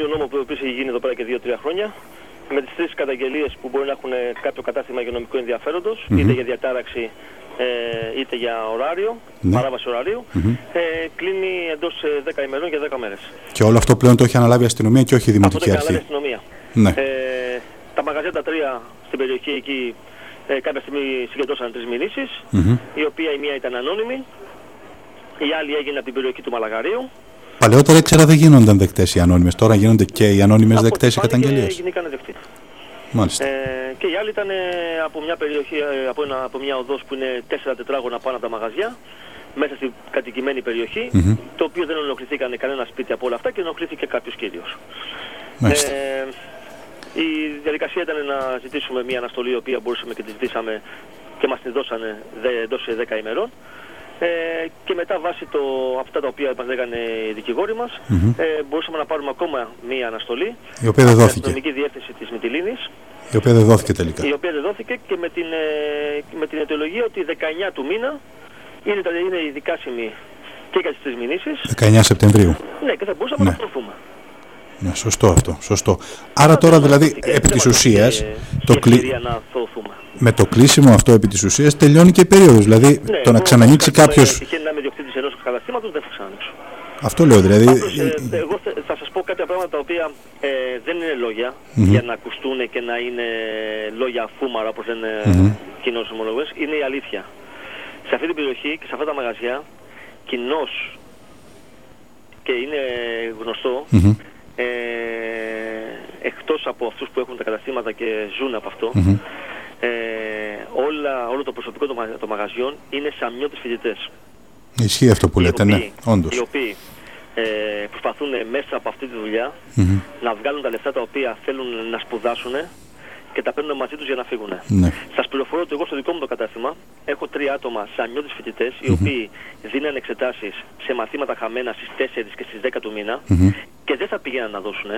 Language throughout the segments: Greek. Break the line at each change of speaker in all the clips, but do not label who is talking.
καινούριο νόμο που επίσης έχει γίνει εδώ πέρα και 2-3 χρόνια με τις τρεις καταγγελίες που μπορεί να έχουν κάποιο κατάστημα υγειονομικού ενδιαφέροντος, είτε για διατάραξη ε, είτε για ωράριο,
Ναι.
παράβαση ωραρίου, ε, κλείνει εντός ε, 10 ημερών για 10 μέρες.
Και όλο αυτό πλέον το έχει αναλάβει η αστυνομία και όχι η
Αυτό το
Δημοτική
έχει αναλάβει η
Αρχή.
αστυνομία.
Ναι.
Ε, τα μαγαζιά τα τρία στην περιοχή εκεί ε, κάποια στιγμή συγκεντρώσαν τρεις μηνύσεις,
Μμμ.
η οποία η μία ήταν ανώνυμη, η άλλη έγινε από την περιοχή του Μαλαγαρίου.
Παλαιότερα ήξερα δεν γίνονταν δεκτές οι ανώνυμες. Τώρα γίνονται και οι ανώνυμες
Από
δεκτές οι
ό,τι φάνηκε,
καταγγελίε.
Γίνηκαν δεκτοί.
Μάλιστα.
Ε, και η άλλη ήταν ε, από μια περιοχή, ε, από, ένα, από μια οδός που είναι τέσσερα τετράγωνα πάνω από τα μαγαζιά, μέσα στην κατοικημένη περιοχή,
Μμμ.
το οποίο δεν ενοχληθήκαν κανένα σπίτι από όλα αυτά και ενοχλήθηκε κάποιος κύριος.
Μάλιστα.
Ε, η διαδικασία ήταν να ζητήσουμε μια αναστολή, η οποία μπορούσαμε και τη ζητήσαμε και μας την δώσανε δε- εντός 10 ημερών. Ε, και μετά βάσει το, αυτά τα οποία μας λέγανε οι δικηγόροι μας, ε, μπορούσαμε να πάρουμε ακόμα μία αναστολή.
Η οποία δεν
Στην
δόθηκε.
αστυνομική διεύθυνση της Μυτιλίνης,
Η οποία δεν δόθηκε τελικά.
η οποία δεν δόθηκε και με την, ε, με την αιτιολογία ότι 19 του μήνα είναι, τα- είναι η δικάσιμη και για τις τρεις μηνύσεις.
19 Σεπτεμβρίου.
Ναι, και θα μπορούσαμε
Ναι.
να προωθούμε.
Ναι, σωστό αυτό. Σωστό. Άρα τώρα δηλαδή επί της ουσίας το κλει...
ευκαιρία να θωθούμε.
με το κλείσιμο αυτό επί της ουσίας τελειώνει και η περίοδος. Δηλαδή το να
Ναι, εγώ,
ξανανοίξει
ας πούμε,
κάποιο.
Τυχαίνει να είμαι διοκτήτης ενός καταστήματος, δεν θα ξανανοίξω.
Αυτό λέω δηλαδή.
Απλώς, ε, εγώ θε- θα σας πω κάποια πράγματα τα οποία ε, δεν είναι λόγια για να ακουστούν και να είναι λόγια φούμαρα όπως λένε mm κοινώς ομολογές. Είναι η αλήθεια. Σε αυτή την περιοχή και σε αυτά τα μαγαζιά κοινώς και είναι γνωστό
Μμμ.
ε, εκτός από αυτούς που έχουν τα καταστήματα και ζουν από αυτό ε, όλα, όλο το προσωπικό των, μα- των μαγαζιών είναι σαμιώτες φοιτητές
Ισχύει αυτό που
οι
λέτε,
οποίοι-
ναι, όντως.
Οι οποίοι ε, προσπαθούν μέσα από αυτή τη δουλειά να βγάλουν τα λεφτά τα οποία θέλουν να σπουδάσουν και τα παίρνουν μαζί τους για να φύγουν.
Ναι.
Σας πληροφορώ ότι εγώ στο δικό μου το κατάστημα έχω τρία άτομα σαμιώτες φοιτητές οι οποίοι δίναν εξετάσεις σε μαθήματα χαμένα στις 4 και στις 10 του μήνα και δεν θα πηγαίναν να δώσουν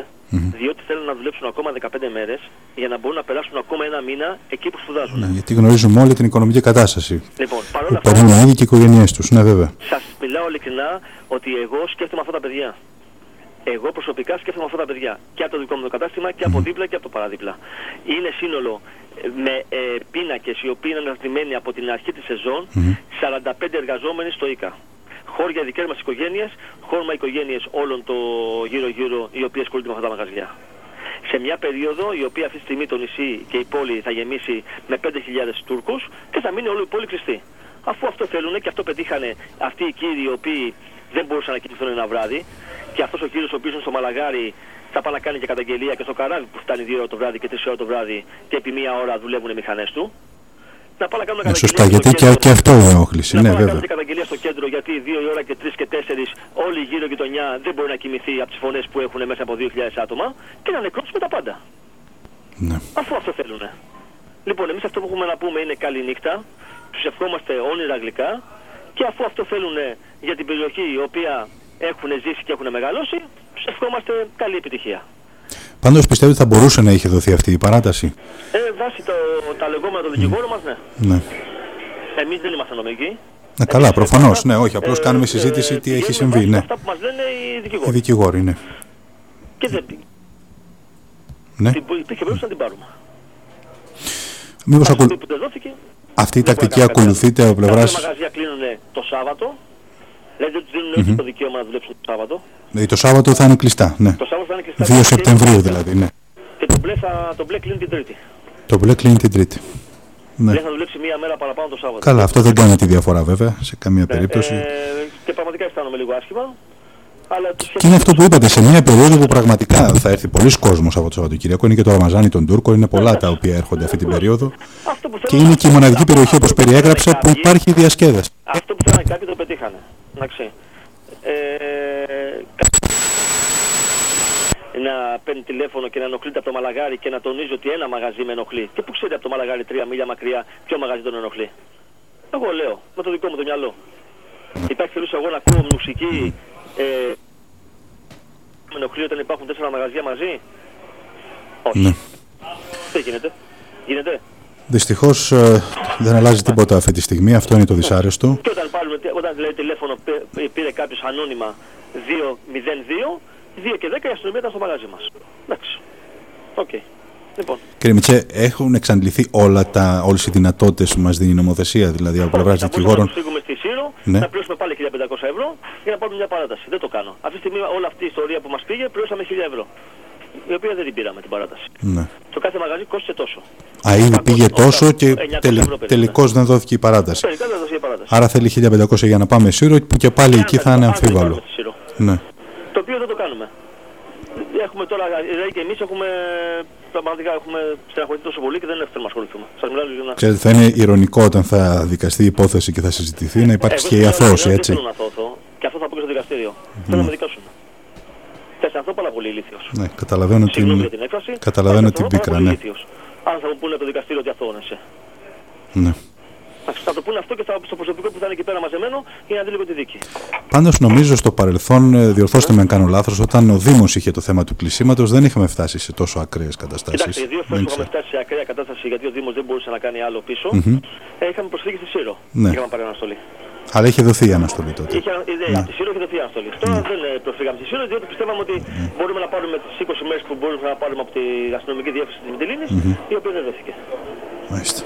διότι θέλουν να δουλέψουν ακόμα 15 μέρες για να μπορούν να περάσουν ακόμα ένα μήνα εκεί που σπουδάζουν.
Ναι, γιατί γνωρίζουμε όλη την οικονομική κατάσταση
Λοιπόν,
που
παρόλα αυτά
περνούν οι ίδιοι και οι οικογένειές τους. Ναι, βέβαια.
Σας μιλάω ειλικρινά ότι εγώ σκέφτομαι αυτά τα παιδιά. Εγώ προσωπικά σκέφτομαι αυτά τα παιδιά. Και από το δικό μου το κατάστημα και από δίπλα και από το παραδίπλα. Είναι σύνολο ε, με ε, πίνακες οι οποίοι είναι αναρτημένοι από την αρχή της σεζόν 45 εργαζόμενοι στο ΙΚΑ. Χώρια δικές μας οικογένειες, χώρμα οικογένειες όλων το γύρω-γύρω οι οποίες ασχολούνται με αυτά τα μαγαζιά. Σε μια περίοδο η οποία αυτή τη στιγμή το νησί και η πόλη θα γεμίσει με 5.000 Τούρκους και θα μείνει όλη η πόλη κλειστή. Αφού αυτό θέλουν και αυτό πετύχανε αυτοί οι κύριοι οι οποίοι δεν μπορούσαν να κοιμηθούν ένα βράδυ και αυτός ο κύριος ο οποίος είναι στο Μαλαγάρι θα πάει να κάνει και καταγγελία και στο καράβι που φτάνει 2 ώρα το βράδυ και 3 ώρα το βράδυ και επί μία ώρα δουλεύουν οι μηχανές του. Να πάει να κάνουν
Ναι,
καταγγελία
σωστά,
στο
γιατί και,
κέντρο.
και αυτό είναι ενόχληση.
Να
Ναι,
πάνε να
βέβαια.
κάνουν και καταγγελία στο κέντρο γιατί 2 η ώρα και 3 και 4 όλη η γύρω γειτονιά δεν μπορεί να κοιμηθεί από τις φωνές που έχουν μέσα από 2.000 άτομα και να νεκρώσουμε τα πάντα.
Ναι.
Αφού αυτό θέλουν. Λοιπόν, εμείς αυτό που έχουμε να πούμε είναι καλή νύχτα, τους ευχόμαστε όνειρα γλυκά και αφού αυτό θέλουν για την περιοχή η οποία έχουν ζήσει και έχουν μεγαλώσει, τους ευχόμαστε καλή επιτυχία.
Πάντως πιστεύω ότι θα μπορούσε να είχε δοθεί αυτή η παράταση;
Ε, βάσει το, τα λεγόμενα των δικηγόρων μας, ναι.
Ναι.
Εμείς δεν είμαστε νομικοί.
Ναι, καλά,
Εμείς
προφανώς.
είμαστε,
Ναι, όχι, απλώς
ε,
κάνουμε
ε,
συζήτηση τι
πηγαίνουμε
έχει συμβεί.
βάσει
Ναι.
Αυτά που μας λένε οι
Οι
δικηγόροι.
δικηγόροι, ναι.
Και δεν,
ναι.
την, υπήρχε περίπτωση να την πάρουμε.
Μήπως
Από
ακολου...
στιγμή που δεν δόθηκε,
αυτή η
δεν μπορεί
τακτική
να κάνει
ακολουθείται από
κάτι άλλο.
πλευρά.
Κάποια μαγαζιά κλείνουν το Σάββατο. Δηλαδή δεν τους δίνουν mm το δικαίωμα να δουλέψουν το Σάββατο.
Το Σάββατο θα είναι κλειστά. Ναι.
Το Σάββατο θα είναι κλειστά.
2
και-
Σεπτεμβρίου δηλαδή. Ναι.
Και το μπλε, θα, το μπλε κλείνει την Τρίτη.
Το μπλε κλείνει την Τρίτη. Ναι.
Δεν θα δουλέψει μία μέρα παραπάνω το Σάββατο.
Καλά, αυτό δεν κάνει τη διαφορά βέβαια σε καμία περίπτωση.
Ε, και πραγματικά αισθάνομαι λίγο άσχημα. Αλλά τους
Και είναι αυτό που είπατε, σε μια περίοδο που πραγματικά θα έρθει πολλοί κόσμος από το Σαββατοκύριακο. Είναι και το Ραμαζάνι των Τούρκων, είναι πολλά τα οποία έρχονται αυτή την περίοδο.
Αυτό που
Και
θέλουν-
είναι και η μοναδική
αυτό-
περιοχή,
αυτό
όπω
που
περιέγραψα,
θέλουν
που
κάποιοι-
υπάρχει διασκέδαση.
Αυτό που θέλανε κάποιοι το πετύχανε. Εντάξει. Ε, κα- να παίρνει τηλέφωνο και να ενοχλείται από το μαλαγάρι και να τονίζει ότι ένα μαγαζί με ενοχλεί. Και πού ξέρει από το μαλαγάρι τρία μίλια μακριά ποιο μαγαζί τον ενοχλεί. Εγώ λέω, με το δικό μου το μυαλό. Υπάρχει περίπτωση εγώ να ακούω μουσική ε, με ενοχλεί όταν υπάρχουν τέσσερα μαγαζιά μαζί; Όχι.
Ναι.
Δεν γίνεται; Γίνεται;
Δυστυχώς δεν αλλάζει τίποτα αυτή τη στιγμή, αυτό είναι το δυσάρεστο.
Και όταν, πάρουμε, όταν λέει τηλέφωνο πή- πήρε κάποιος ανώνυμα 202, 2 και 10 η αστυνομία ήταν στο μαγαζί μας. Εντάξει. OK. Okay. Λοιπόν.
Κύριε Μιτσέ, έχουν εξαντληθεί όλα τα, όλες οι δυνατότητες που μας δίνει η νομοθεσία, δηλαδή από πλευράς δικηγόρων;
Να φύγουμε στη Σύρο, ναι. να πληρώσουμε πάλι 1.500 ευρώ για να πάρουμε μια παράταση. Δεν το κάνω. Αυτή τη στιγμή όλη αυτή η ιστορία που μας πήγε πληρώσαμε 1.000 ευρώ. Η οποία δεν την πήραμε την παράταση.
Ναι.
Το κάθε μαγαζί κόστησε τόσο.
Α, ήδη πήγε τόσο και τελ, τελικώς δεν δόθηκε η παράταση.
Τελικά δεν δόθηκε η παράταση.
Άρα θέλει 1.500 για να πάμε Σύρο που και πάλι εκεί θα είναι αμφίβαλο.
Ναι. Το οποίο δεν το κάνουμε. Έχουμε τώρα, δηλαδή και εμείς έχουμε πραγματικά έχουμε στεναχωρηθεί τόσο πολύ και δεν θέλουμε να ασχοληθούμε. Σας μιλάω για
Ξέρετε, θα είναι ηρωνικό όταν θα δικαστεί η υπόθεση και θα συζητηθεί να υπάρξει και η αθώωση, έτσι.
Δεν θέλω να αθώθω και αυτό θα πω και στο δικαστήριο. Mm. Θέλω να με δικάσουν. Θα αισθανθώ πάρα πολύ ηλίθιος.
Ναι, καταλαβαίνω την,
την έκφραση,
καταλαβαίνω την πίκρα, ναι.
Αν θα μου πούνε το δικαστήριο ότι αθώωνεσαι.
Ναι.
Θα το πούνε αυτό και στο προσωπικό που θα είναι εκεί πέρα μαζεμένο για να δει λίγο τη δίκη.
Πάντως νομίζω στο παρελθόν, ε, διορθώστε με αν κάνω λάθος, όταν ο Δήμος είχε το θέμα του κλεισίματος δεν είχαμε φτάσει σε τόσο ακραίες καταστάσεις.
Κοιτάξτε, δύο φορές που είχαμε φτάσει σε ακραία κατάσταση γιατί ο Δήμος δεν μπορούσε να κάνει άλλο πίσω, mm-hmm. ε, είχαμε προσφύγει στη Σύρο. Ναι. Είχαμε πάρει αναστολή.
Αλλά είχε δοθεί η αναστολή τότε.
Είχε, ναι, ναι. Από τη Σύρο είχε δοθεί η αναστολή. Τώρα ναι. δεν ε, προφύγαμε στη Σύρο διότι πιστεύαμε ότι ναι. μπορούμε να πάρουμε τις 20 μέρες που μπορούμε να πάρουμε από την αστυνομική διεύθυνση της Μητυλίνης, mm-hmm. η οποία δεν δόθηκε.
Μάλιστα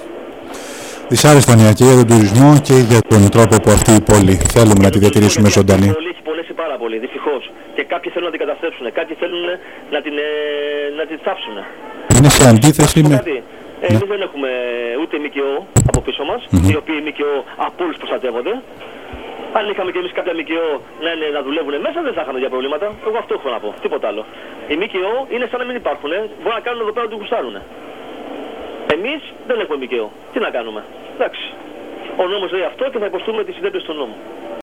δυσάρεστα νέα και για τον τουρισμό και για τον τρόπο που αυτή η πόλη θέλουμε να τη διατηρήσουμε ζωντανή.
Η πόλη έχει πονέσει πάρα πολύ, δυστυχώς. Και κάποιοι θέλουν να την καταστρέψουν, κάποιοι θέλουν να την, ε, να την θάψουν.
Είναι σε αντίθεση με.
Ε, Εμείς δεν έχουμε ούτε ΜΚΟ από πίσω μας, mm -hmm. οι οποίοι ΜΚΟ από όλους προστατεύονται. Αν είχαμε και εμείς κάποια ΜΚΟ να, είναι, να δουλεύουν μέσα, δεν θα είχαμε για προβλήματα. Εγώ αυτό έχω να πω. Τίποτα άλλο. Οι ΜΚΟ είναι σαν να μην υπάρχουν. Μπορούν να κάνουν εδώ πέρα ότι γουστάρουν. Εμείς δεν έχουμε δικαίω. Τι να κάνουμε; Εντάξει. Ο νόμος λέει αυτό και θα υποστούμε τη συνέπειες του νόμου.